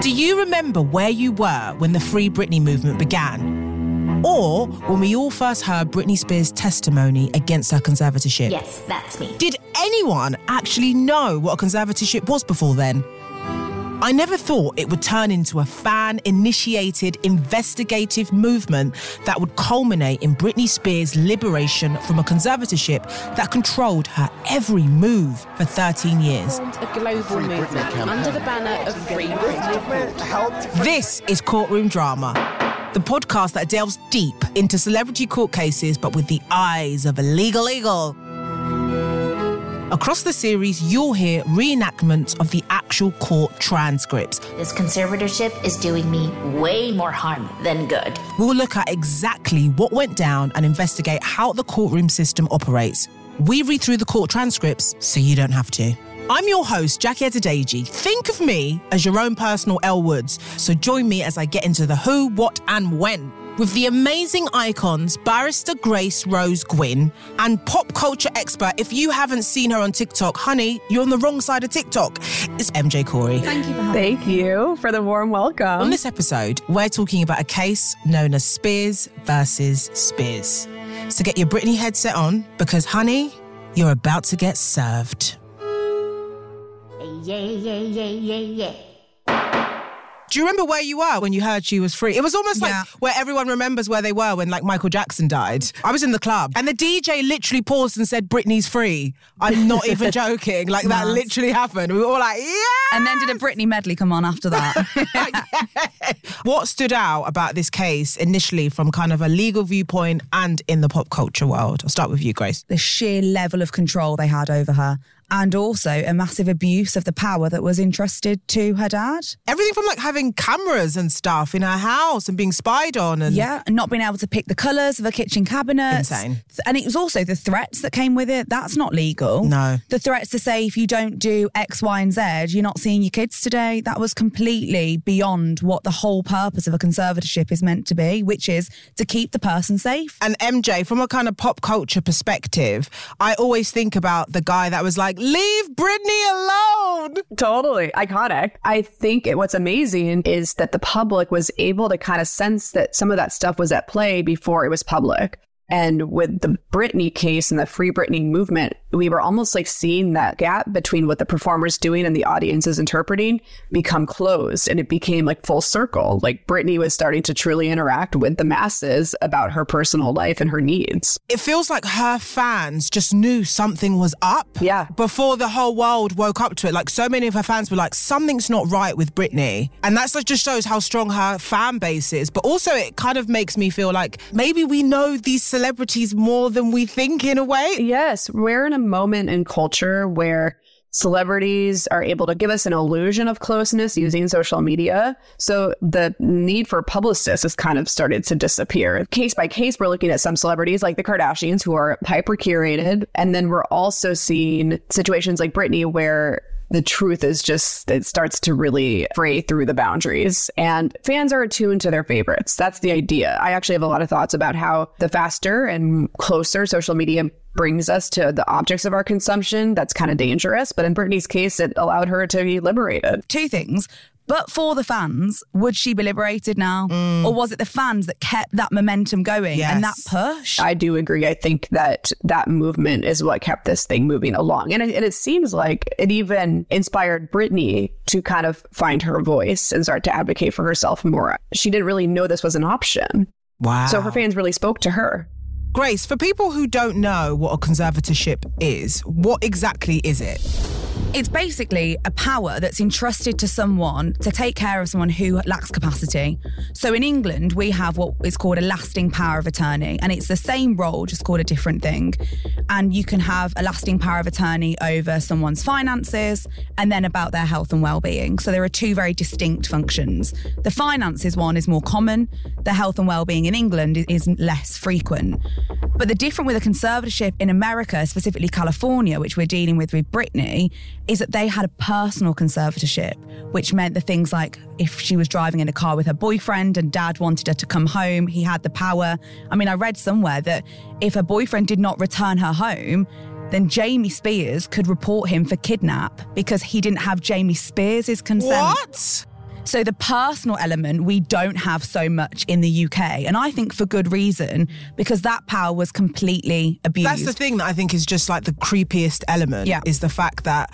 Do you remember where you were when the Free Britney movement began? Or when we all first heard Britney Spears' testimony against her conservatorship? Yes, that's me. Did anyone actually know what a conservatorship was before then? I never thought it would turn into a fan initiated investigative movement that would culminate in Britney Spears' liberation from a conservatorship that controlled her every move for 13 years. a global movement under the banner of Free Britney. This is Courtroom Drama, the podcast that delves deep into celebrity court cases but with the eyes of a legal eagle. Across the series, you'll hear reenactments of the actual court transcripts. This conservatorship is doing me way more harm than good. We'll look at exactly what went down and investigate how the courtroom system operates. We read through the court transcripts so you don't have to. I'm your host, Jackie Adedeji. Think of me as your own personal Elle Woods, so join me as I get into the who, what, and when with the amazing icons Barrister Grace Rose Gwynne and pop culture expert. If you haven't seen her on TikTok, honey, you're on the wrong side of TikTok. It's MJ Corey. Thank you for Thank you for the warm welcome. On this episode, we're talking about a case known as Spears versus Spears. So get your Britney headset on because, honey, you're about to get served. Yeah, yeah, yeah, yeah, yeah. Do you remember where you were when you heard she was free? It was almost Yeah. like where everyone remembers where they were when like Michael Jackson died. I was in the club and the DJ literally paused and said Britney's free. I'm not even joking. Like that literally happened. We were all like, yeah. And then did a Britney medley come on after that? What stood out about this case initially from kind of a legal viewpoint and in the pop culture world? I'll start with you, Grace. the sheer level of control they had over her, and also a massive abuse of the power that was entrusted to her dad. Everything from like having cameras and stuff in her house and being spied on and Yeah, and not being able to pick the colours of her kitchen cabinets. Insane. And it was also the threats that came with it. That's not legal. No. The threats to say if you don't do X, Y, and Z, you're not seeing your kids today. That was completely beyond what the whole purpose of a conservatorship is meant to be, which is to keep the person safe. And MJ, from a kind of pop culture perspective, I always think about the guy that was like, leave Britney alone. Totally iconic. I think it, what's amazing is that the public was able to kind of sense that some of that stuff was at play before it was public. And with the Britney case and the Free Britney movement, we were almost like seeing that gap between what the performer's doing and the audience is interpreting become closed. And it became like full circle. Like Britney was starting to truly interact with the masses about her personal life and her needs. It feels like her fans just knew something was up. Yeah. Before the whole world woke up to it. Like so many of her fans were like, something's not right with Britney. And that's like just shows how strong her fan base is. But also it kind of makes me feel like maybe we know these celebrities more than we think in a way. Yes, we're in a moment in culture where celebrities are able to give us an illusion of closeness using social media. So the need for publicists has kind of started to disappear. Case by case, we're looking at some celebrities like the Kardashians who are hyper curated. And then we're also seeing situations like Britney where the truth is just it starts to really fray through the boundaries. And fans are attuned to their favorites. That's the idea. I actually have a lot of thoughts about how the faster and closer social media brings us to the objects of our consumption that's kind of dangerous. But in Britney's case it allowed her to be liberated. Two things. But for the fans, would she be liberated now? Mm. Or was it the fans that kept that momentum going and that push? I do agree. I think that that movement is what kept this thing moving along. And it, and it seems like it even inspired Britney to kind of find her voice and start to advocate for herself more. She didn't really know this was an option. Wow. So her fans really spoke to her. Grace, for people who don't know what a conservatorship is, what exactly is it? It's basically a power that's entrusted to someone to take care of someone who lacks capacity. So in England, we have what is called a lasting power of attorney, and it's the same role, just called a different thing. And you can have a lasting power of attorney over someone's finances and then about their health and well-being. So there are two very distinct functions. The finances one is more common. The health and well-being in England is less frequent. But the difference with a conservatorship in America, specifically California, which we're dealing with with Britney, is that they had a personal conservatorship, which meant the things like if she was driving in a car with her boyfriend and dad wanted her to come home, he had the power. I mean, I read somewhere that if her boyfriend did not return her home, then Jamie Spears could report him for kidnap because he didn't have Jamie Spears' consent. What? So the personal element we don't have so much in the UK. And I think for good reason, because that power was completely abused. That's the thing that I think is just like the creepiest element Yeah. is the fact that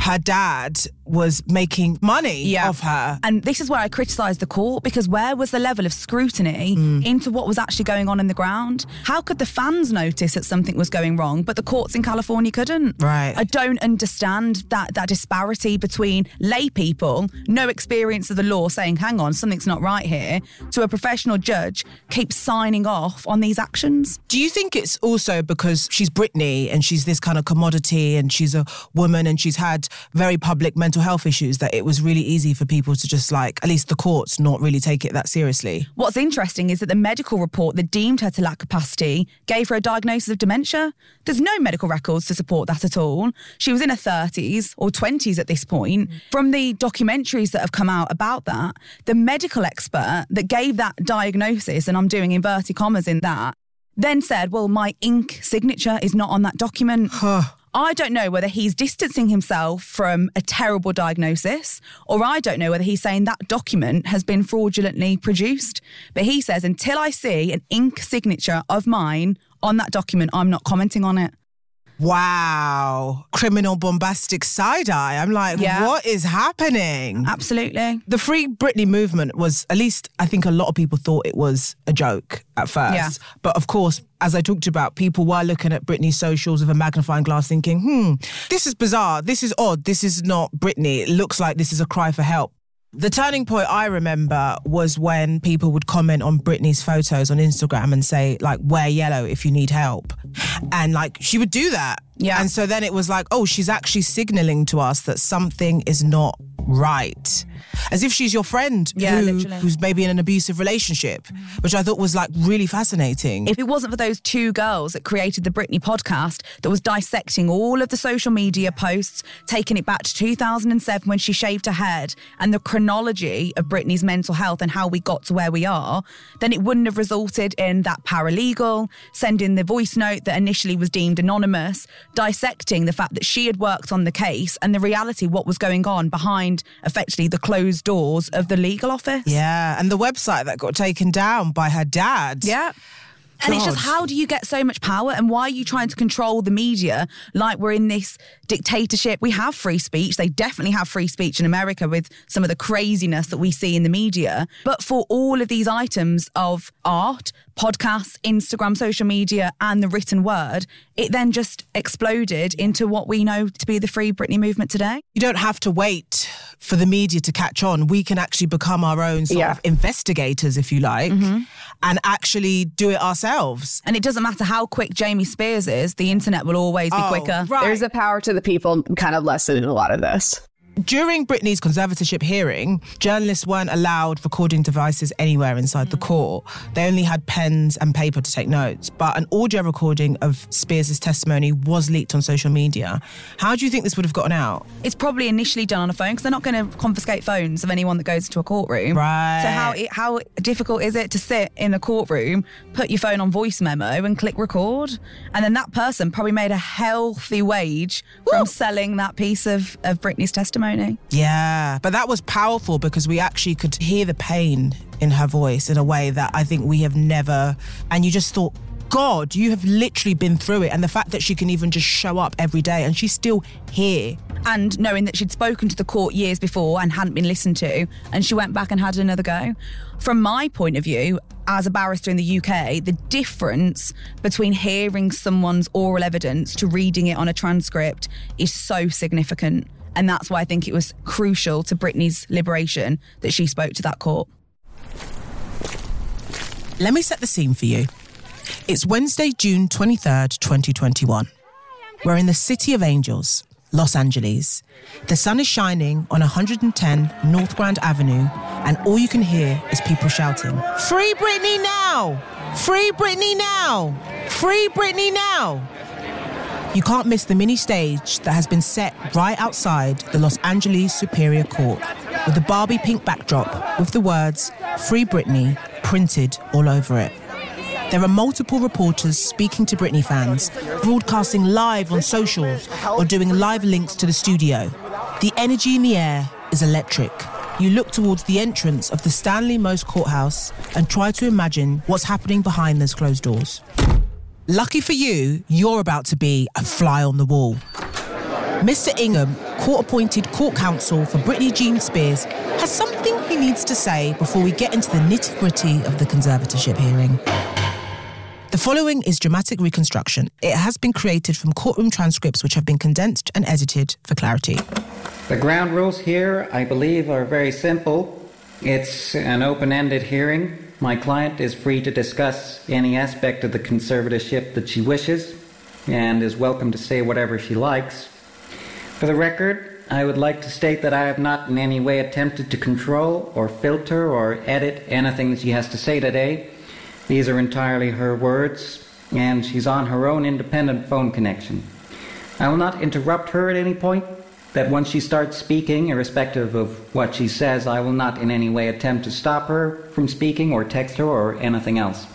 her dad was making money Yeah. off her. And this is where I criticised the court because where was the level of scrutiny Mm. into what was actually going on in the ground? How could the fans notice that something was going wrong, but the courts in California couldn't? Right. I don't understand that that disparity between lay people, no experience of the law, saying, "Hang on, something's not right here," to a professional judge keeps signing off on these actions. Do you think it's also because she's Britney and she's this kind of commodity and she's a woman and she's had very public mental health issues that it was really easy for people to just like, at least the courts, not really take it that seriously? What's interesting is that the medical report that deemed her to lack capacity gave her a diagnosis of dementia. There's no medical records to support that at all. She was in her 30s or 20s at this point. From the documentaries that have come out about that, the medical expert that gave that diagnosis, and I'm doing inverted commas in that, then said, Well, my ink signature is not on that document. I don't know whether he's distancing himself from a terrible diagnosis, or I don't know whether he's saying that document has been fraudulently produced. But he says, until I see an ink signature of mine on that document, I'm not commenting on it. Wow. Criminal bombastic side eye. I'm like, Yeah. what is happening? Absolutely. The Free Britney movement was, at least I think a lot of people thought it was a joke at first. Yeah. But of course, as I talked about, people were looking at Britney's socials with a magnifying glass thinking, hmm, this is bizarre. This is odd. This is not Britney. It looks like this is a cry for help. The turning point I remember was when people would comment on Britney's photos on Instagram and say, like, wear yellow if you need help. And like, she would do that. Yeah. And so then it was like, oh, she's actually signaling to us that something is not right. As if she's your friend Yeah, who- who's maybe in an abusive relationship, mm. which I thought was like really fascinating. If it wasn't for those two girls that created the Britney podcast that was dissecting all of the social media posts, taking it back to 2007 when she shaved her head and the chronology of Britney's mental health and how we got to where we are, then it wouldn't have resulted in that paralegal sending the voice note that initially was deemed anonymous, dissecting the fact that she had worked on the case and the reality what was going on behind effectively the closed doors of the legal office. yeah. And the website that got taken down by her dad. Yeah. And it's just how do you get so much power and why are you trying to control the media like we're in this dictatorship? We have free speech. They definitely have free speech in America with some of the craziness that we see in the media. But for all of these items of art, podcasts, Instagram, social media, and the written word, it then just exploded into what we know to be the Free Britney movement today. You don't have to wait for the media to catch on. We can actually become our own sort Yeah. of investigators, if you like, Mm-hmm. and actually do it ourselves. And it doesn't matter how quick Jamie Spears is, the internet will always be Oh, quicker. right. There's a power to the people kind of lesson in a lot of this. During Britney's conservatorship hearing, journalists weren't allowed recording devices anywhere inside the mm. court. They only had pens and paper to take notes. But an audio recording of Spears' testimony was leaked on social media. How do you think this would have gotten out? It's probably initially done on a phone because they're not going to confiscate phones of anyone that goes into a courtroom. Right. So how it, how difficult is it to sit in a courtroom, put your phone on voice memo, and click record, and then that person probably made a healthy wage from selling that piece of of Britney's testimony. Yeah, but that was powerful because we actually could hear the pain in her voice in a way that I think we have never. And you just thought, God, you have literally been through it. And the fact that she can even just show up every day and she's still here. And knowing that she'd spoken to the court years before and hadn't been listened to, and she went back and had another go. From my point of view, as a barrister in the UK, the difference between hearing someone's oral evidence to reading it on a transcript is so significant. And that's why I think it was crucial to Britney's liberation that she spoke to that court. Let me set the scene for you. It's Wednesday, June 23rd, 2021. We're in the City of Angels, Los Angeles. The sun is shining on 110 North Grand Avenue, and all you can hear is people shouting, Free Britney now! Free Britney now! Free Britney now! You can't miss the mini stage that has been set right outside the Los Angeles Superior Court with a Barbie pink backdrop with the words Free Britney printed all over it. There are multiple reporters speaking to Britney fans, broadcasting live on socials, or doing live links to the studio. The energy in the air is electric. You look towards the entrance of the Stanley Mosk Courthouse and try to imagine what's happening behind those closed doors. Lucky for you, you're about to be a fly on the wall. Mr. Ingham, court appointed court counsel for Britney Jean Spears, has something he needs to say before we get into the nitty gritty of the conservatorship hearing. The following is dramatic reconstruction. It has been created from courtroom transcripts which have been condensed and edited for clarity. The ground rules here, I believe, are very simple. It's an open ended hearing. My client is free to discuss any aspect of the conservatorship that she wishes and is welcome to say whatever she likes. For the record, I would like to state that I have not in any way attempted to control or filter or edit anything that she has to say today. These are entirely her words, and she's on her own independent phone connection. I will not interrupt her at any point, that once she starts speaking, irrespective of what she says, I will not in any way attempt to stop her from speaking or text her or anything else.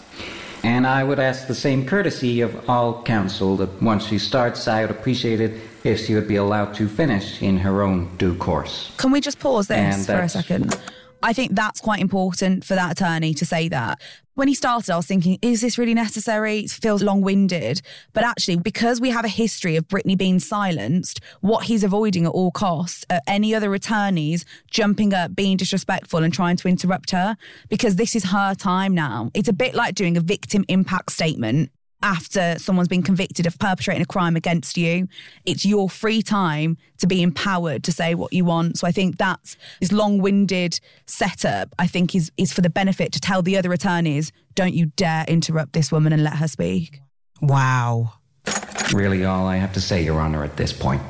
And I would ask the same courtesy of all counsel that once she starts, I would appreciate it if she would be allowed to finish in her own due course. Can we just pause this And for a second? I think that's quite important for that attorney to say that. When he started, I was thinking, is this really necessary? It feels long winded. But actually, because we have a history of Britney being silenced, what he's avoiding at all costs are any other attorneys jumping up, being disrespectful, and trying to interrupt her because this is her time now. It's a bit like doing a victim impact statement after someone's been convicted of perpetrating a crime against you. It's your free time to be empowered to say what you want. So I think that's this long-winded setup, I think is is for the benefit to tell the other attorneys, don't you dare interrupt this woman and let her speak. Wow. Really, all I have to say, Your Honor, at this point.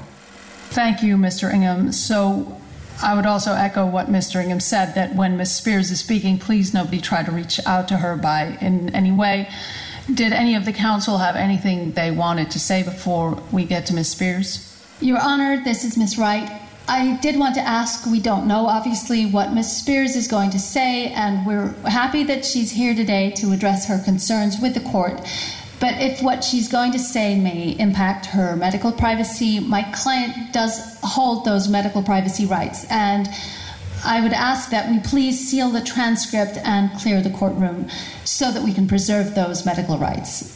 Thank you, Mr. Ingham. So I would also echo what Mr. Ingham said that when Ms. Spears is speaking, please nobody try to reach out to her by in any way. Did any of the counsel have anything they wanted to say before we get to Ms. Spears? Your Honor, this is Ms. Wright. I did want to ask, we don't know obviously what Ms. Spears is going to say, and we're happy that she's here today to address her concerns with the court. But if what she's going to say may impact her medical privacy, my client does hold those medical privacy rights. And I would ask that we please seal the transcript and clear the courtroom so that we can preserve those medical rights.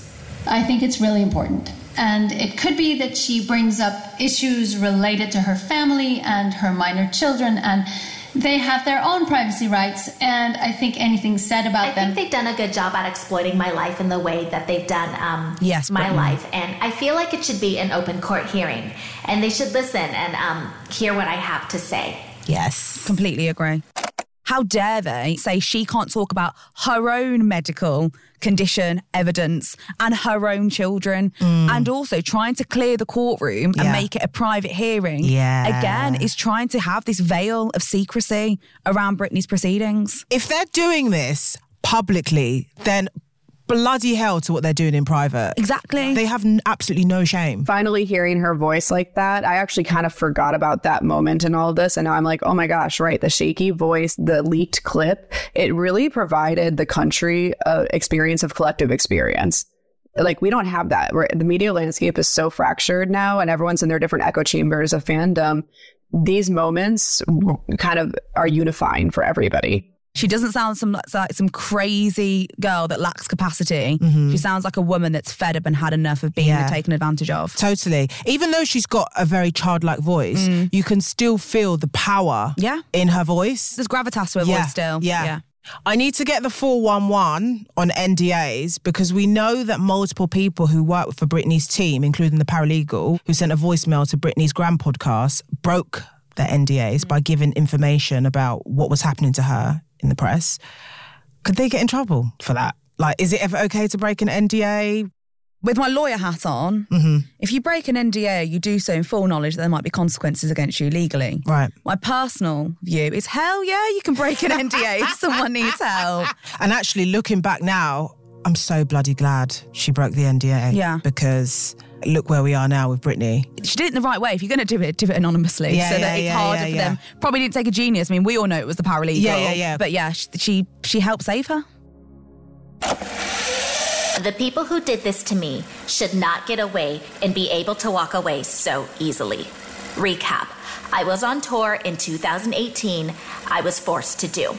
I think it's really important. And it could be that she brings up issues related to her family and her minor children, and they have their own privacy rights. And I think anything said about I them. I think they've done a good job at exploiting my life in the way that they've done um, Yes, my Britney. life. And I feel like it should be an open court hearing. And they should listen and um, hear what I have to say. Yes. Completely agree. How dare they say she can't talk about her own medical condition, evidence, and her own children, mm. and also trying to clear the courtroom and make it a private hearing. Yeah. Again, is trying to have this veil of secrecy around Britney's proceedings. If they're doing this publicly, then bloody hell to what they're doing in private. Exactly. They have n- absolutely no shame. Finally hearing her voice like that, I actually kind of forgot about that moment in all of this. And now I'm like, oh my gosh, right. The shaky voice, the leaked clip, it really provided the country a experience of collective experience. Like we don't have that. We're, the media landscape is so fractured now and everyone's in their different echo chambers of fandom. These moments kind of are unifying for everybody. She doesn't sound some like some crazy girl that lacks capacity. She sounds like a woman that's fed up and had enough of being Yeah. taken advantage of. Totally. Even though she's got a very childlike voice, you can still feel the power Mm. Yeah. in her voice. There's gravitas to her yeah. voice still. Yeah. yeah. I need to get the 411 on NDAs because we know that multiple people who work for Britney's team, including the paralegal who sent a voicemail to Britney's Gram podcast, broke their NDAs by giving information about what was happening to her in the press. Could they get in trouble for that? Like, is it ever okay to break an NDA? With my lawyer hat on, mm-hmm. if you break an NDA, you do so in full knowledge that there might be consequences against you legally. Right. My personal view is hell yeah, you can break an NDA if someone needs help. And actually, looking back now, I'm so bloody glad she broke the NDA. Yeah. Because look where we are now with Britney. She did it in the right way. If you're going to do it, do it anonymously Yeah, so yeah, that it's yeah, harder yeah, for yeah. them. Probably didn't take a genius. I mean, we all know it was the paralegal. Yeah, yeah, yeah. But yeah, she she, she helped save her. The people who did this to me should not get away and be able to walk away so easily. Recap I was on tour in 2018. I was forced to do.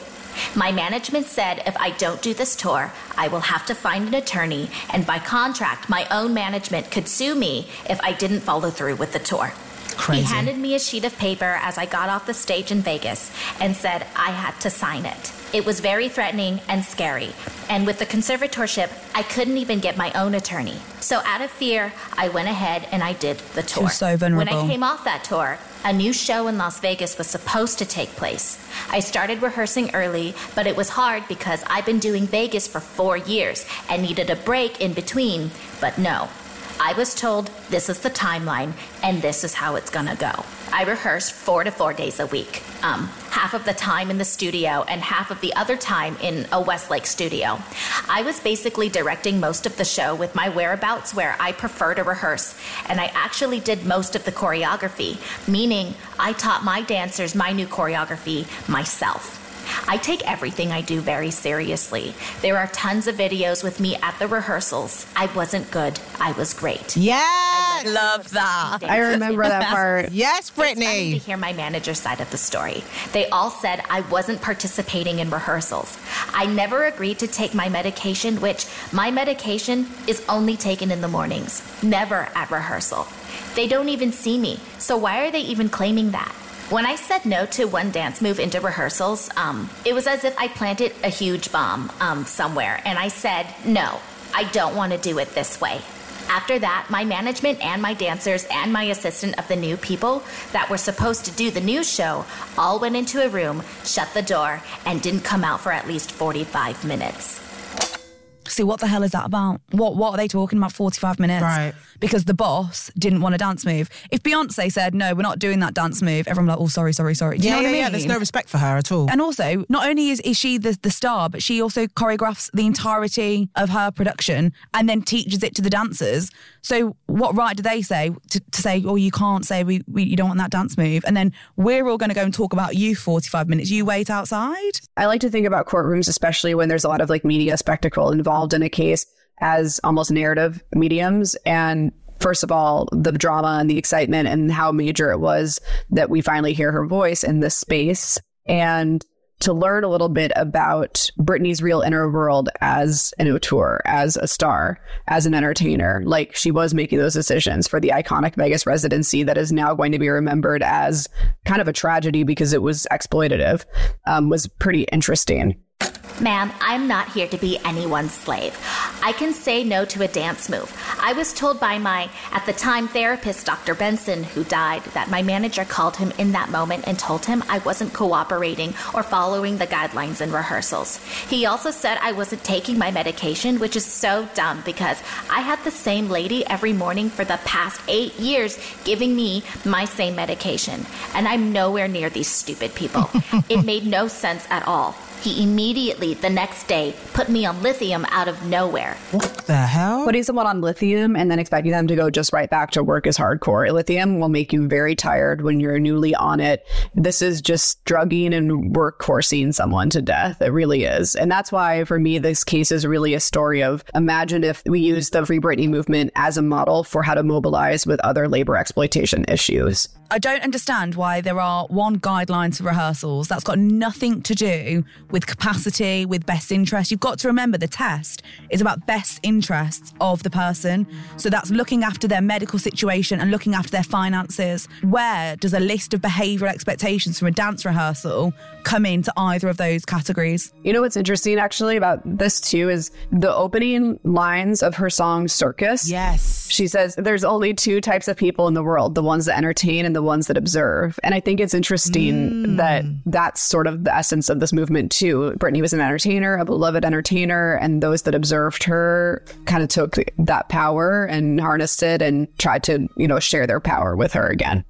My management said if I don't do this tour, I will have to find an attorney, and by contract, my own management could sue me if I didn't follow through with the tour. Crazy. He handed me a sheet of paper as I got off the stage in Vegas and said I had to sign it. It was very threatening and scary. And with the conservatorship, I couldn't even get my own attorney. So out of fear, I went ahead and I did the tour. was so When I came off that tour, a new show in Las Vegas was supposed to take place. I started rehearsing early, but it was hard because I've been doing Vegas for four years and needed a break in between. But no, I was told this is the timeline and this is how it's gonna go. I rehearsed four to four days a week. Um, half of the time in the studio and half of the other time in a Westlake studio. I was basically directing most of the show with my whereabouts where I prefer to rehearse, and I actually did most of the choreography, meaning I taught my dancers my new choreography myself. I take everything I do very seriously. There are tons of videos with me at the rehearsals. I wasn't good, I was great. Yeah. I love that. I remember that part. Yes, It's funny to hear my manager's side of the story. They all said I wasn't participating in rehearsals. I never agreed to take my medication, which my medication is only taken in the mornings, never at rehearsal. They don't even see me, so why are they even claiming that? When I said no to one dance move into rehearsals, um, it was as if I planted a huge bomb um, somewhere, and I said, no, I don't want to do it this way. After that, my management and my dancers and my assistant of the new people that were supposed to do the new show all went into a room, shut the door, and didn't come out for at least 45 minutes. See, what the hell is that about? What What are they talking about? Forty five minutes, Right. Because the boss didn't want a dance move. If Beyonce said no, we're not doing that dance move, everyone would like, oh, sorry, sorry, sorry. Do you yeah, know what yeah, I mean? yeah. There's no respect for her at all. And also, not only is, is she the, the star, but she also choreographs the entirety of her production and then teaches it to the dancers. So, what right do they say to, to say, oh, you can't say we, we you don't want that dance move? And then we're all going to go and talk about you 45 minutes. You wait outside. I like to think about courtrooms, especially when there's a lot of like media spectacle involved in a case, as almost narrative mediums. And first of all, the drama and the excitement and how major it was that we finally hear her voice in this space. And to learn a little bit about Britney's real inner world as an auteur, as a star, as an entertainer. Like she was making those decisions for the iconic Vegas residency that is now going to be remembered as kind of a tragedy because it was exploitative, um, was pretty interesting. Ma'am, I'm not here to be anyone's slave. I can say no to a dance move. I was told by my, at the time, therapist, Dr. Benson, who died, that my manager called him in that moment and told him I wasn't cooperating or following the guidelines in rehearsals. He also said I wasn't taking my medication, which is so dumb because I had the same lady every morning for the past eight years giving me my same medication. And I'm nowhere near these stupid people. it made no sense at all. He immediately, the next day, put me on lithium out of nowhere. what the hell? Putting someone on lithium and then expecting them to go just right back to work is hardcore. Lithium will make you very tired when you're newly on it. This is just drugging and workhorsing someone to death. It really is. And that's why, for me, this case is really a story of imagine if we use the Free Britney movement as a model for how to mobilize with other labor exploitation issues. I don't understand why there are one guidelines for rehearsals that's got nothing to do with capacity, with best interest. You've got to remember the test is about best interests of the person. So that's looking after their medical situation and looking after their finances. Where does a list of behavioural expectations from a dance rehearsal come into either of those categories? You know what's interesting actually about this too is the opening lines of her song Circus. Yes. She says there's only two types of people in the world, the ones that entertain and the ones that observe. And I think it's interesting mm. that that's sort of the essence of this movement too. Britney was an entertainer, a beloved entertainer, and those that observed her kind of took that power and harnessed it and tried to, you know, share their power with her again.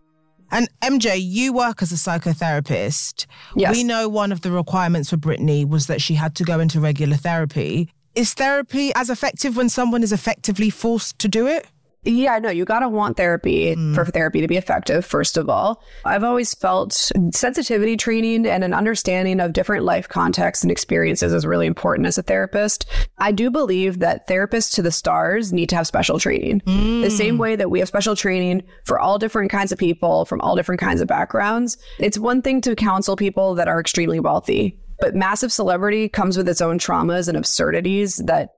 And MJ, you work as a psychotherapist. Yes. We know one of the requirements for Britney was that she had to go into regular therapy. Is therapy as effective when someone is effectively forced to do it? Yeah, no, you got to want therapy mm. for therapy to be effective, first of all. I've always felt sensitivity training and an understanding of different life contexts and experiences is really important as a therapist. I do believe that therapists to the stars need to have special training. Mm. The same way that we have special training for all different kinds of people from all different kinds of backgrounds. It's one thing to counsel people that are extremely wealthy. But massive celebrity comes with its own traumas and absurdities that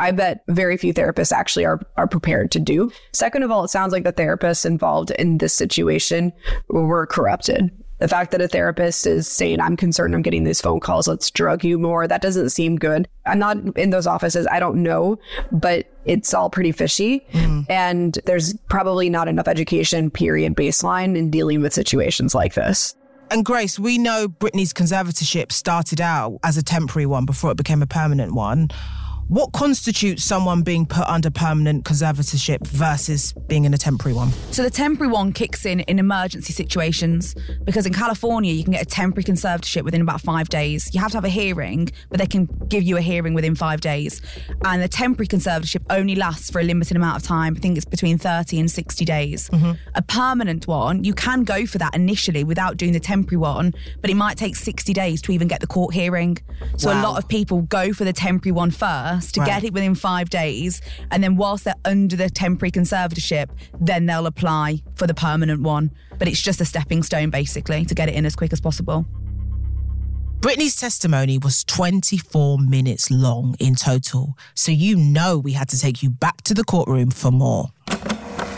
I bet very few therapists actually are, are prepared to do. Second of all, it sounds like the therapists involved in this situation were corrupted. The fact that a therapist is saying, I'm concerned I'm getting these phone calls, let's drug you more, that doesn't seem good. I'm not in those offices. I don't know, but it's all pretty fishy. Mm. And there's probably not enough education, period, baseline in dealing with situations like this. And Grace, we know Britney's conservatorship started out as a temporary one before it became a permanent one. What constitutes someone being put under permanent conservatorship versus being in a temporary one? So the temporary one kicks in in emergency situations because in California you can get a temporary conservatorship within about five days. You have to have a hearing, but they can give you a hearing within five days. And the temporary conservatorship only lasts for a limited amount of time. I think it's between 30 and 60 days. Mm-hmm. A permanent one, you can go for that initially without doing the temporary one, but it might take 60 days to even get the court hearing. So wow. a lot of people go for the temporary one first to right. get it within five days. And then whilst they're under the temporary conservatorship, then they'll apply for the permanent one. But it's just a stepping stone, basically, to get it in as quick as possible. Britney's testimony was 24 minutes long in total. So you know we had to take you back to the courtroom for more.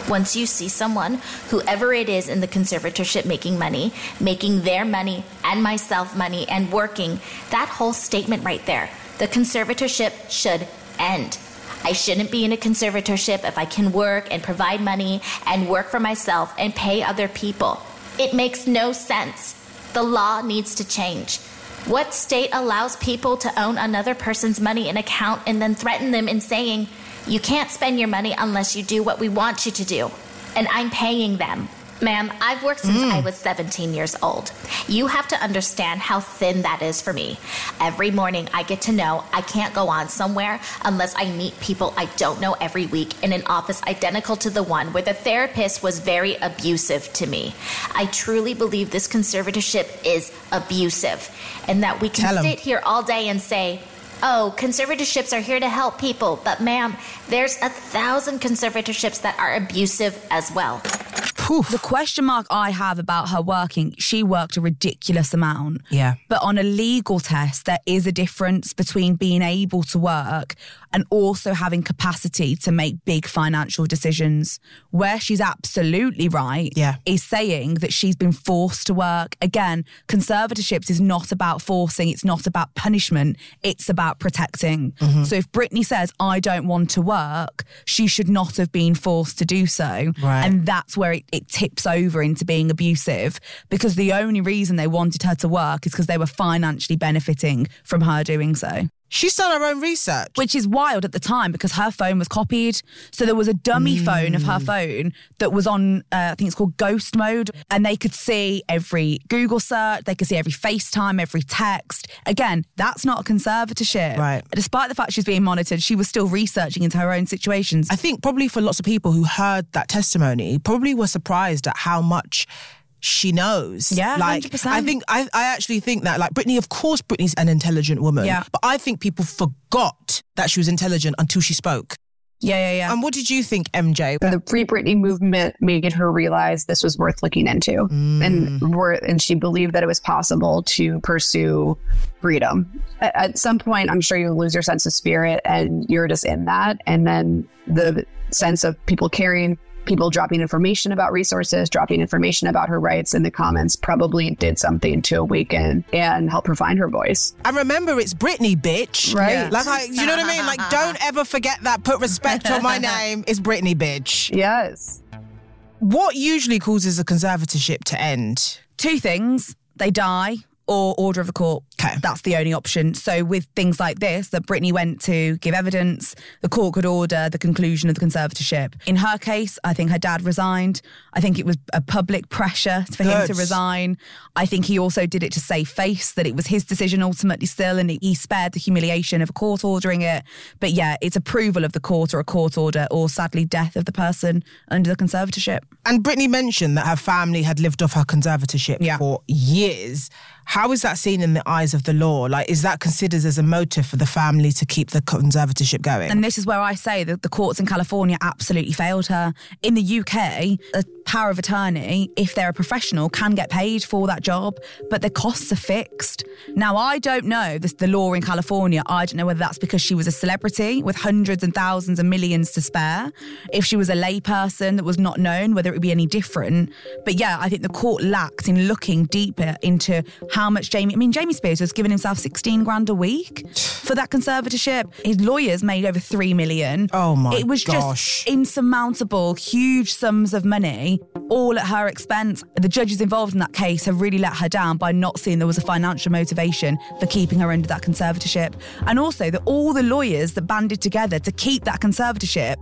Once you see someone, whoever it is in the conservatorship making money, making their money and myself money and working, that whole statement right there the conservatorship should end. I shouldn't be in a conservatorship if I can work and provide money and work for myself and pay other people. It makes no sense. The law needs to change. What state allows people to own another person's money in account and then threaten them in saying, you can't spend your money unless you do what we want you to do? And I'm paying them. Ma'am, I've worked since mm. I was 17 years old. You have to understand how thin that is for me. Every morning I get to know I can't go on somewhere unless I meet people I don't know every week in an office identical to the one where the therapist was very abusive to me. I truly believe this conservatorship is abusive and that we can sit here all day and say, oh, conservatorships are here to help people. But, ma'am, there's a thousand conservatorships that are abusive as well. The question mark I have about her working, she worked a ridiculous amount. Yeah. But on a legal test, there is a difference between being able to work and also having capacity to make big financial decisions. Where she's absolutely right yeah. is saying that she's been forced to work. Again, conservatorships is not about forcing, it's not about punishment, it's about protecting. Mm-hmm. So if Britney says, I don't want to work, she should not have been forced to do so. Right. And that's where it, it tips over into being abusive because the only reason they wanted her to work is because they were financially benefiting from her doing so. She's done her own research. Which is wild at the time because her phone was copied. So there was a dummy mm. phone of her phone that was on, uh, I think it's called ghost mode. And they could see every Google search, they could see every FaceTime, every text. Again, that's not a conservatorship. Right. Despite the fact she's being monitored, she was still researching into her own situations. I think probably for lots of people who heard that testimony, probably were surprised at how much she knows. Yeah, like 100%. I think I, I actually think that like Britney, of course, Britney's an intelligent woman. Yeah, but I think people forgot that she was intelligent until she spoke. Yeah, yeah, yeah. And what did you think, MJ? The Free Britney movement made her realize this was worth looking into, Mm. and were, and she believed that it was possible to pursue freedom. At, at some point, I'm sure you lose your sense of spirit, and you're just in that, and then the sense of people caring. People dropping information about resources, dropping information about her rights in the comments probably did something to awaken and help her find her voice. And remember, it's Britney, bitch. Right. Yeah. Like, I, you know what I mean? Like, don't ever forget that. Put respect on my name. It's Britney, bitch. Yes. What usually causes a conservatorship to end? Two things they die or order of the court. Okay. That's the only option. So, with things like this, that Britney went to give evidence, the court could order the conclusion of the conservatorship. In her case, I think her dad resigned. I think it was a public pressure for him to resign. I think he also did it to save face, that it was his decision ultimately still, and he spared the humiliation of a court ordering it. But yeah, it's approval of the court or a court order, or sadly, death of the person under the conservatorship. And Britney mentioned that her family had lived off her conservatorship Yeah. for years. How is that seen in the eyes of the law? Like, is that considered as a motive for the family to keep the conservatorship going? And this is where I say that the courts in California absolutely failed her. In the UK, a power of attorney, if they're a professional, can get paid for that job, but the costs are fixed. Now, I don't know this, the law in California. I don't know whether that's because she was a celebrity with hundreds and thousands and millions to spare. If she was a layperson that was not known, whether it would be any different. But yeah, I think the court lacked in looking deeper into how much Jamie. I mean, Jamie Spears was giving himself 16 grand a week for that conservatorship. His lawyers made over 3 million. Oh my gosh. It was gosh. just insurmountable, huge sums of money, all at her expense. The judges involved in that case have really let her down by not seeing there was a financial motivation for keeping her under that conservatorship. And also that all the lawyers that banded together to keep that conservatorship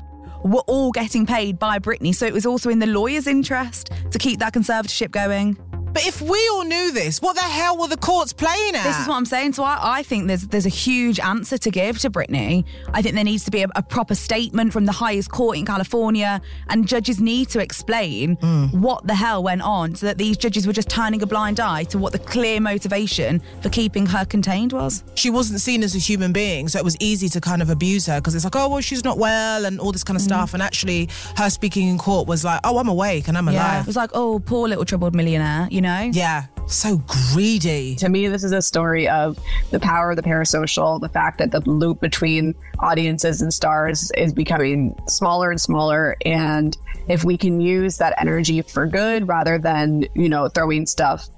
were all getting paid by Britney. So it was also in the lawyers' interest to keep that conservatorship going. But if we all knew this, what the hell were the courts playing at? This is what I'm saying. So I, I think there's there's a huge answer to give to Britney. I think there needs to be a, a proper statement from the highest court in California, and judges need to explain hmm. what the hell went on, so that these judges were just turning a blind eye to what the clear motivation for keeping her contained was. she wasn't seen as a human being, so it was easy to kind of abuse her because it's like, oh, well, she's not well and all this kind of hmm. stuff. And actually, her speaking in court was like, oh, I'm awake and I'm Yeah, alive. it was like, oh, poor little troubled millionaire, you know. Yeah, so greedy. To me, this is a story of the power of the parasocial, the fact that the loop between audiences and stars is becoming smaller and smaller. And if we can use that energy for good rather than, you know, throwing stuff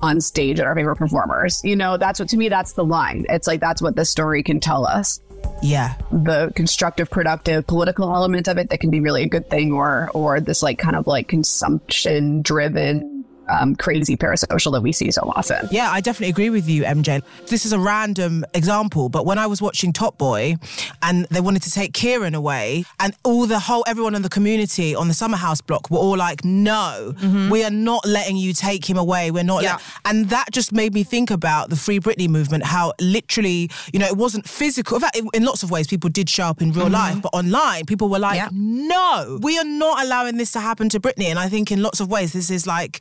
on stage at our favorite performers, you know, that's what to me, that's the line. It's like that's what this story can tell us. Yeah. The constructive, productive, political element of it that can be really a good thing, or or this like kind of like consumption driven um, crazy parasocial that we see so often. Yeah, I definitely agree with you, MJ. This is a random example, but when I was watching Top Boy and they wanted to take Kieran away, and all the whole, everyone in the community on the Summer House block were all like, no, we are not letting you take him away. We're not. Yeah. let-" And that just made me think about the Free Britney movement, how literally, you know, it wasn't physical. In fact, in- in lots of ways, people did show up in real life, but online, people were like, Yeah. no, we are not allowing this to happen to Britney. And I think in lots of ways, this is like,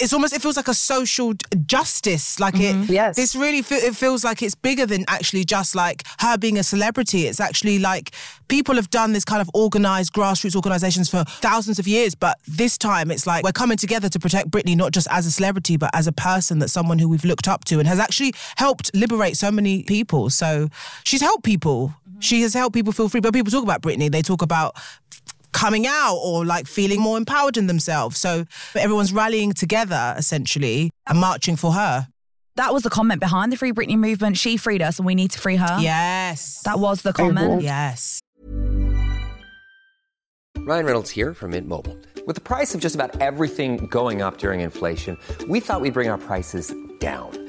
it's almost it feels like a social justice like it mm-hmm. Yes. this really fe- it feels like it's bigger than actually just like her being a celebrity. It's actually like people have done this kind of organized grassroots organizations for thousands of years but this time it's like we're coming together to protect Britney not just as a celebrity but as a person that's someone who we've looked up to and has actually helped liberate so many people. So she's helped people. Mm-hmm. She has helped people feel free. But people talk about Britney. They talk about coming out or like feeling more empowered in themselves. So everyone's rallying together essentially and marching for her. That was the comment behind the Free Britney movement. She freed us and we need to free her. Yes. That was the comment. Yes. Ryan Reynolds here from Mint Mobile. With the price of just about everything going up during inflation, we thought we'd bring our prices down.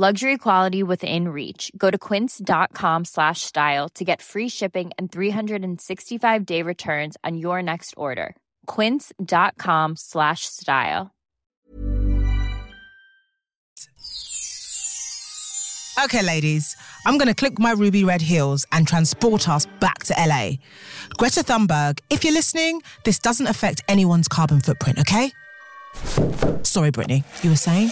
Luxury quality within reach. Go to quince.com slash style to get free shipping and 365 day returns on your next order. Quince.com slash style. Okay, ladies, I'm going to click my ruby red heels and transport us back to LA. Greta Thunberg, if you're listening, this doesn't affect anyone's carbon footprint, okay? Sorry, Britney, you were saying?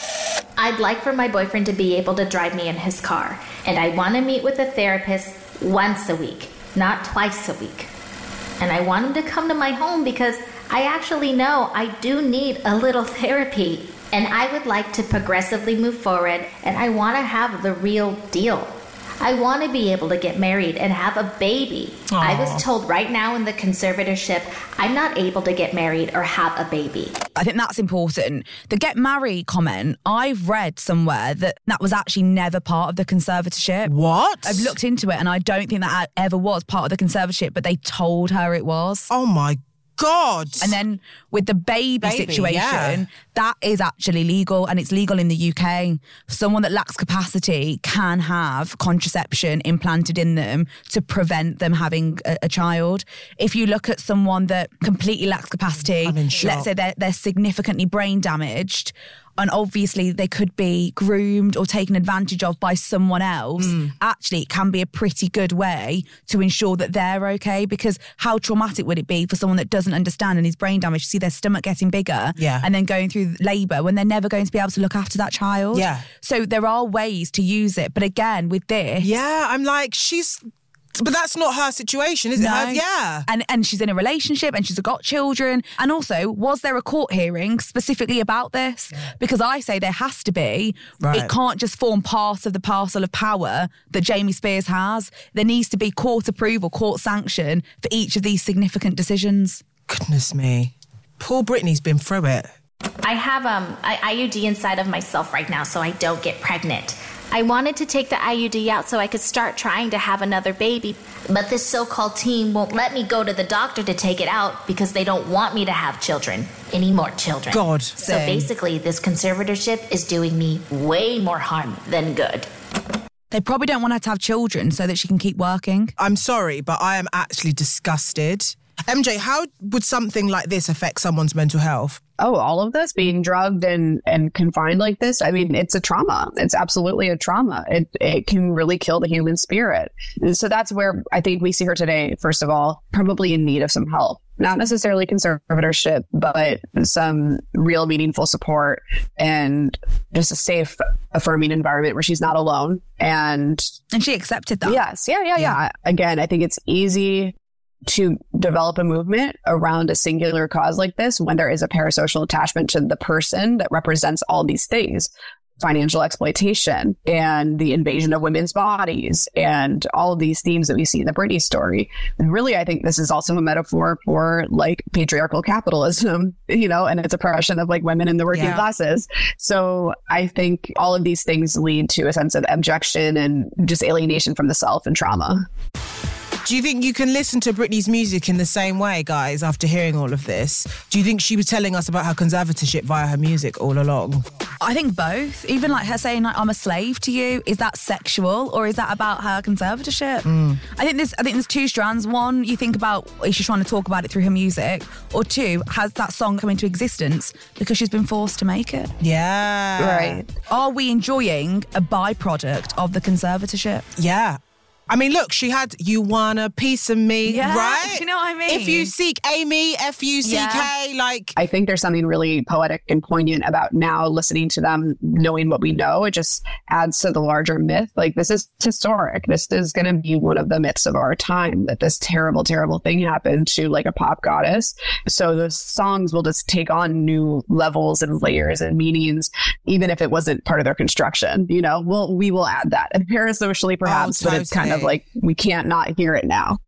I'd like for my boyfriend to be able to drive me in his car, and I want to meet with a therapist once a week, not twice a week. And I want him to come to my home because I actually know I do need a little therapy. And I would like to progressively move forward, and I want to have the real deal. I want to be able to get married and have a baby. Aw. I was told right now in the conservatorship, I'm not able to get married or have a baby. I think that's important. The get married comment, I've read somewhere that that was actually never part of the conservatorship. What? I've looked into it and I don't think that ever was part of the conservatorship, but they told her it was. Oh my God. And then with the baby, Baby, situation, yeah. that is actually legal and it's legal in the UK. Someone that lacks capacity can have contraception implanted in them to prevent them having a, a child. If you look at someone that completely lacks capacity, let's say they're, they're significantly brain damaged, and obviously they could be groomed or taken advantage of by someone else, Mm. actually it can be a pretty good way to ensure that they're okay because how traumatic would it be for someone that doesn't understand and is brain damaged to see their stomach getting bigger Yeah. and then going through labour when they're never going to be able to look after that child? Yeah. So there are ways to use it. But again, with this Yeah, I'm like, she's. But that's not her situation, is it? Her- yeah. And and she's in a relationship and she's got children. And also, was there a court hearing specifically about this? Because I say there has to be. Right. It can't just form part of the parcel of power that Jamie Spears has. There needs to be court approval, court sanction for each of these significant decisions. Goodness me. Poor Britney's been through it. I have um I IUD inside of myself right now, so I don't get pregnant. I wanted to take the IUD out so I could start trying to have another baby, but this so-called team won't let me go to the doctor to take it out because they don't want me to have children, any more children. God. So Same. basically, this conservatorship is doing me way more harm than good. They probably don't want her to have children so that she can keep working. I'm sorry, but I am actually disgusted. MJ, how would something like this affect someone's mental health? oh, all of this being drugged and and confined like this. I mean, it's a trauma. It's absolutely a trauma. It it can really kill the human spirit. And so that's where I think we see her today. First of all, probably in need of some help. Not necessarily conservatorship, but some real meaningful support and just a safe, affirming environment where she's not alone. And And she accepted that. Yes. Yeah, yeah, yeah. Again, I think it's easy to develop a movement around a singular cause like this when there is a parasocial attachment to the person that represents all these things financial exploitation and the invasion of women's bodies and all of these themes that we see in the Britney story. And really, I think this is also a metaphor for like patriarchal capitalism, you know, and its oppression of like women in the working Yeah. classes. So I think all of these things lead to a sense of abjection and just alienation from the self and trauma. Do you think you can listen to Britney's music in the same way, guys, after hearing all of this? Do you think she was telling us about her conservatorship via her music all along? I think both. Even like her saying like I'm a slave to you, is that sexual or is that about her conservatorship? Mm. I think there's I think there's two strands. One, you think about is she trying to talk about it through her music? Or two, has that song come into existence because she's been forced to make it? Yeah. Right. Are we enjoying a byproduct of the conservatorship? Yeah. I mean, look, she had "You Want a Piece of Me," Yeah, right? you know what I mean? If you seek Amy, F U C K, like I think there's something really poetic and poignant about now listening to them, knowing what we know. It just adds to the larger myth. Like, this is historic. This is going to be one of the myths of our time that this terrible, terrible thing happened to like a pop goddess. So the songs will just take on new levels and layers and meanings, even if it wasn't part of their construction. You know, we'll, we will add that. And parasocially, perhaps, oh, but it's kind of totally. like we can't not hear it now.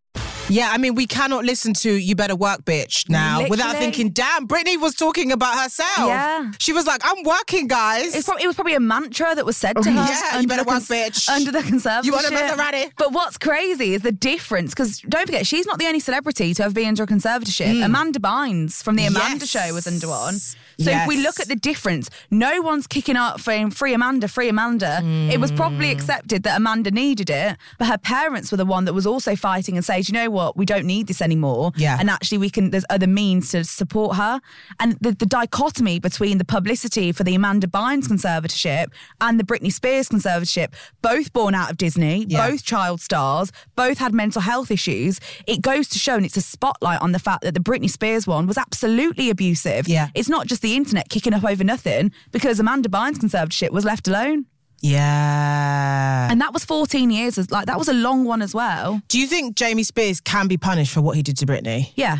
Yeah, I mean, we cannot listen to "You Better Work, Bitch" now without thinking, "Damn, Britney was talking about herself." Yeah. she was like, "I'm working, guys." It's probably, it was probably a mantra that was said to her. Yeah, you better the work, bitch. Under the conservatorship. You want a Maserati? But what's crazy is the difference, because don't forget, she's not the only celebrity to have been under a conservatorship. Mm. Amanda Bynes from the Amanda Yes. Show was under one. So if we look at the difference, no one's kicking up for free Amanda, free Amanda. It was Mm. probably accepted that Amanda needed it, but her parents were the one that was also fighting and saying, "Do you know what, we don't need this anymore. Yeah. And actually we can, there's other means to support her. And the, the dichotomy between the publicity for the Amanda Bynes conservatorship and the Britney Spears conservatorship, both born out of Disney, Yeah. both child stars, both had mental health issues, it goes to show and it's a spotlight on the fact that the Britney Spears one was absolutely abusive. Yeah. It's not just the internet kicking up over nothing because Amanda Bynes conservatorship was left alone. Yeah. And that was 14 years, as like that was a long one as well. Do you think Jamie Spears can be punished for what he did to Britney? Yeah.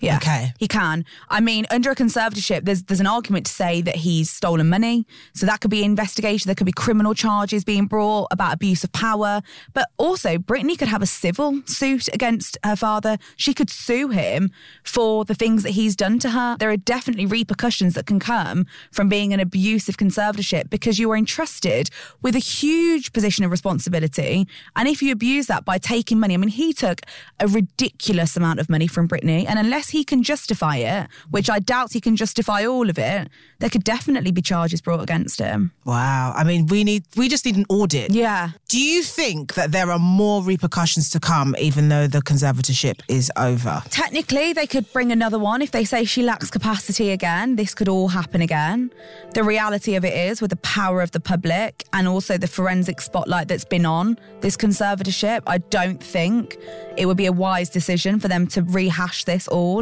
Yeah. Okay. He can. I mean, under a conservatorship, there's there's an argument to say that he's stolen money. So that could be investigation. There could be criminal charges being brought about abuse of power. But also, Britney could have a civil suit against her father. She could sue him for the things that he's done to her. There are definitely repercussions that can come from being an abusive conservatorship because you are entrusted with a huge position of responsibility. And if you abuse that by taking money, I mean, he took a ridiculous amount of money from Britney. And unless he can justify it, which I doubt he can justify all of it, there could definitely be charges brought against him. Wow. I mean, we need we just need an audit. Yeah. Do you think that there are more repercussions to come even though the conservatorship is over? Technically, they could bring another one if they say she lacks capacity again. This could all happen again. The reality of it is, with the power of the public and also the forensic spotlight that's been on this conservatorship, I don't think it would be a wise decision for them to rehash this all.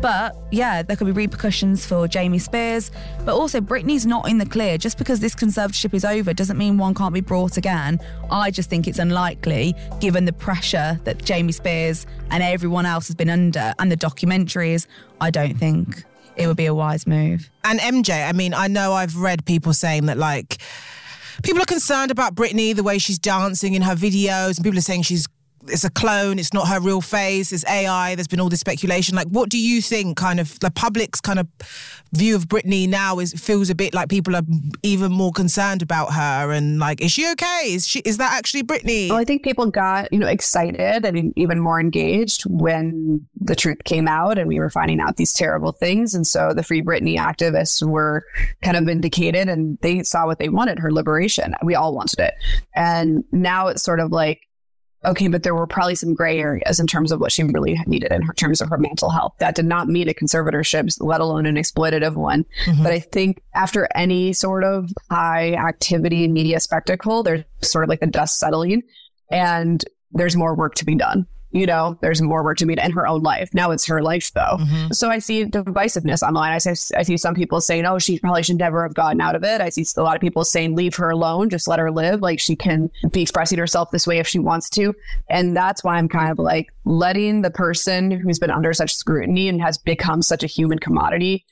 But yeah, there could be repercussions for Jamie Spears. But also, Britney's not in the clear. Just because this conservatorship is over doesn't mean one can't be brought again. I just think it's unlikely, given the pressure that Jamie Spears and everyone else has been under and the documentaries. I don't think it would be a wise move. And MJ, I mean, I know I've read people saying that like people are concerned about Britney, the way she's dancing in her videos, and people are saying she's it's a clone, it's not her real face, it's AI, there's been all this speculation. Like what do you think kind of the public's kind of view of Britney now is feels a bit like people are even more concerned about her and like, is she okay? Is she is that actually Britney? Well, I think people got, you know, excited and even more engaged when the truth came out and we were finding out these terrible things. And so the Free Britney activists were kind of vindicated and they saw what they wanted, her liberation. We all wanted it. And now it's sort of like, okay, but there were probably some gray areas in terms of what she really needed in her terms of her mental health. That did not mean a conservatorship, let alone an exploitative one. Mm-hmm. But I think after any sort of high activity media spectacle, there's sort of like the dust settling and there's more work to be done. You know, there's more work to be done in her own life. Now it's her life though. Mm-hmm. So I see divisiveness online. I see, I see some people saying, oh, she probably should never have gotten out of it. I see a lot of people saying, leave her alone, just let her live. Like she can be expressing herself this way if she wants to. And that's why I'm kind of like letting the person who's been under such scrutiny and has become such a human commodity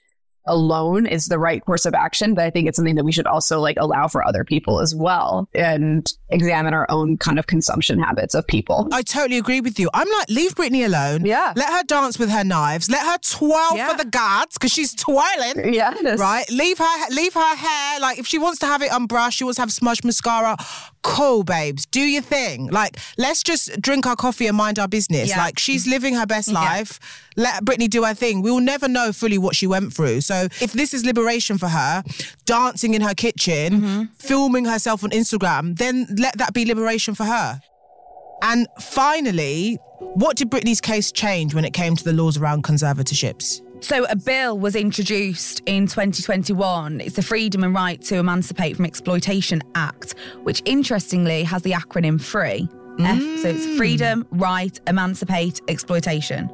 alone is the right course of action. But I think it's something that we should also like allow for other people as well and examine our own kind of consumption habits of people. I totally agree with you. I'm like, leave Britney alone. Yeah. Let her dance with her knives. Let her twirl Yeah. for the guards because she's twirling. Yeah. Right? Leave her leave her hair. Like if she wants to have it unbrushed, she wants to have smudged mascara. Cool, babes. Do your thing. Like, let's just drink our coffee and mind our business. Yeah. Like she's living her best life. Let Britney do her thing. We will never know fully what she went through. So if this is liberation for her, dancing in her kitchen, Mm-hmm. filming herself on Instagram, then let that be liberation for her. And finally, what did Britney's case change when it came to the laws around conservatorships? So, a bill was introduced in 2021. It's the Freedom and Right to Emancipate from Exploitation Act, which interestingly has the acronym FREE. F, so it's mm. Freedom, Right, Emancipate, Exploitation.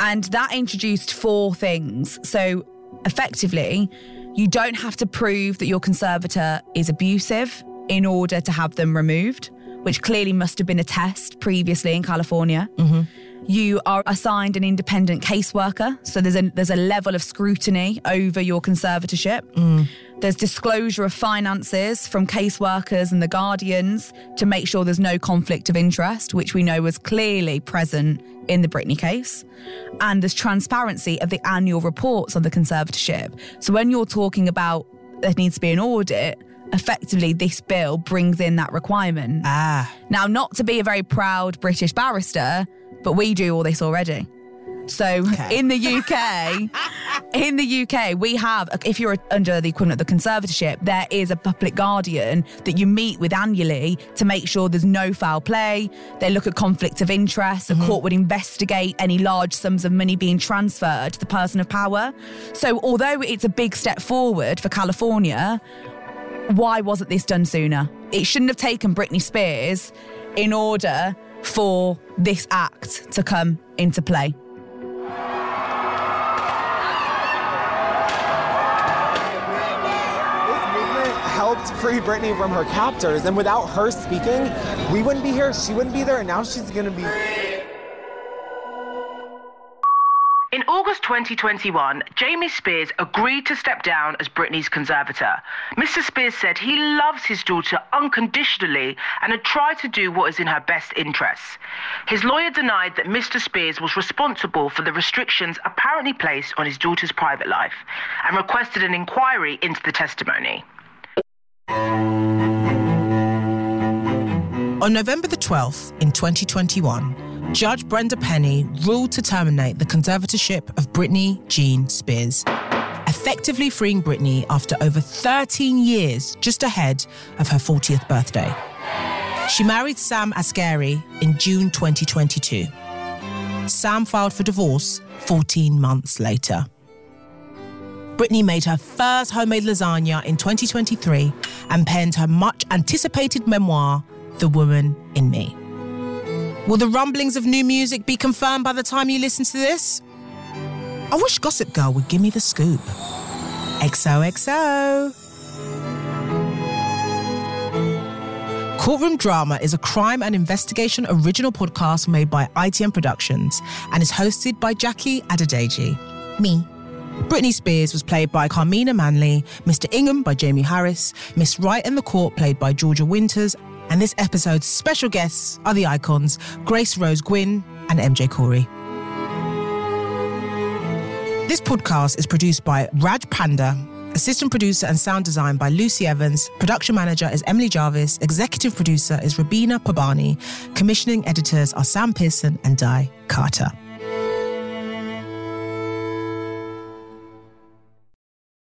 And that introduced four things. So, effectively, you don't have to prove that your conservator is abusive in order to have them removed, which clearly must have been a test previously in California. Mm-hmm. You are assigned an independent caseworker, so there's a there's a level of scrutiny over your conservatorship. Mm. There's disclosure of finances from caseworkers and the guardians to make sure there's no conflict of interest, which we know was clearly present in the Britney case. And there's transparency of the annual reports on the conservatorship. So when you're talking about there needs to be an audit, effectively this bill brings in that requirement. Ah. Now, not to be a very proud British barrister, but we do all this already. So in the UK, in the UK, we have, if you're under the equivalent of the conservatorship, there is a public guardian that you meet with annually to make sure there's no foul play. They look at conflicts of interest. The court would investigate any large sums of money being transferred to the person of power. So although it's a big step forward for California, why wasn't this done sooner? It shouldn't have taken Britney Spears in order for this act to come into play. This movement helped free Britney from her captors, and without her speaking, we wouldn't be here, she wouldn't be there, and now she's gonna be. In August 2021, Jamie Spears agreed to step down as Britney's conservator. Mr. Spears said he loves his daughter unconditionally and had tried to do what is in her best interests. His lawyer denied that Mr. Spears was responsible for the restrictions apparently placed on his daughter's private life and requested an inquiry into the testimony. On November the 12th in 2021, Judge Brenda Penny ruled to terminate the conservatorship of Britney Jean Spears, effectively freeing Britney after over 13 years just ahead of her 40th birthday. She married Sam Asghari in June 2022. Sam filed for divorce 14 months later. Britney made her first homemade lasagna in 2023 and penned her much anticipated memoir, The Woman in Me. Will the rumblings of new music be confirmed by the time you listen to this? I wish Gossip Girl would give me the scoop. XOXO. Courtroom Drama is a crime and investigation original podcast made by ITM Productions and is hosted by Jackie Adedeji. Me. Britney Spears was played by Carmina Manley, Mr. Ingham by Jamie Harris, Miss Wright in the Court played by Georgia Winters, and this episode's special guests are the icons Grace Rose Gwynne and MJ Corey. This podcast is produced by Raj Panda, assistant producer and sound design by Lucy Evans, production manager is Emily Jarvis, executive producer is Rabina Pabani, commissioning editors are Sam Pearson and Di Carter.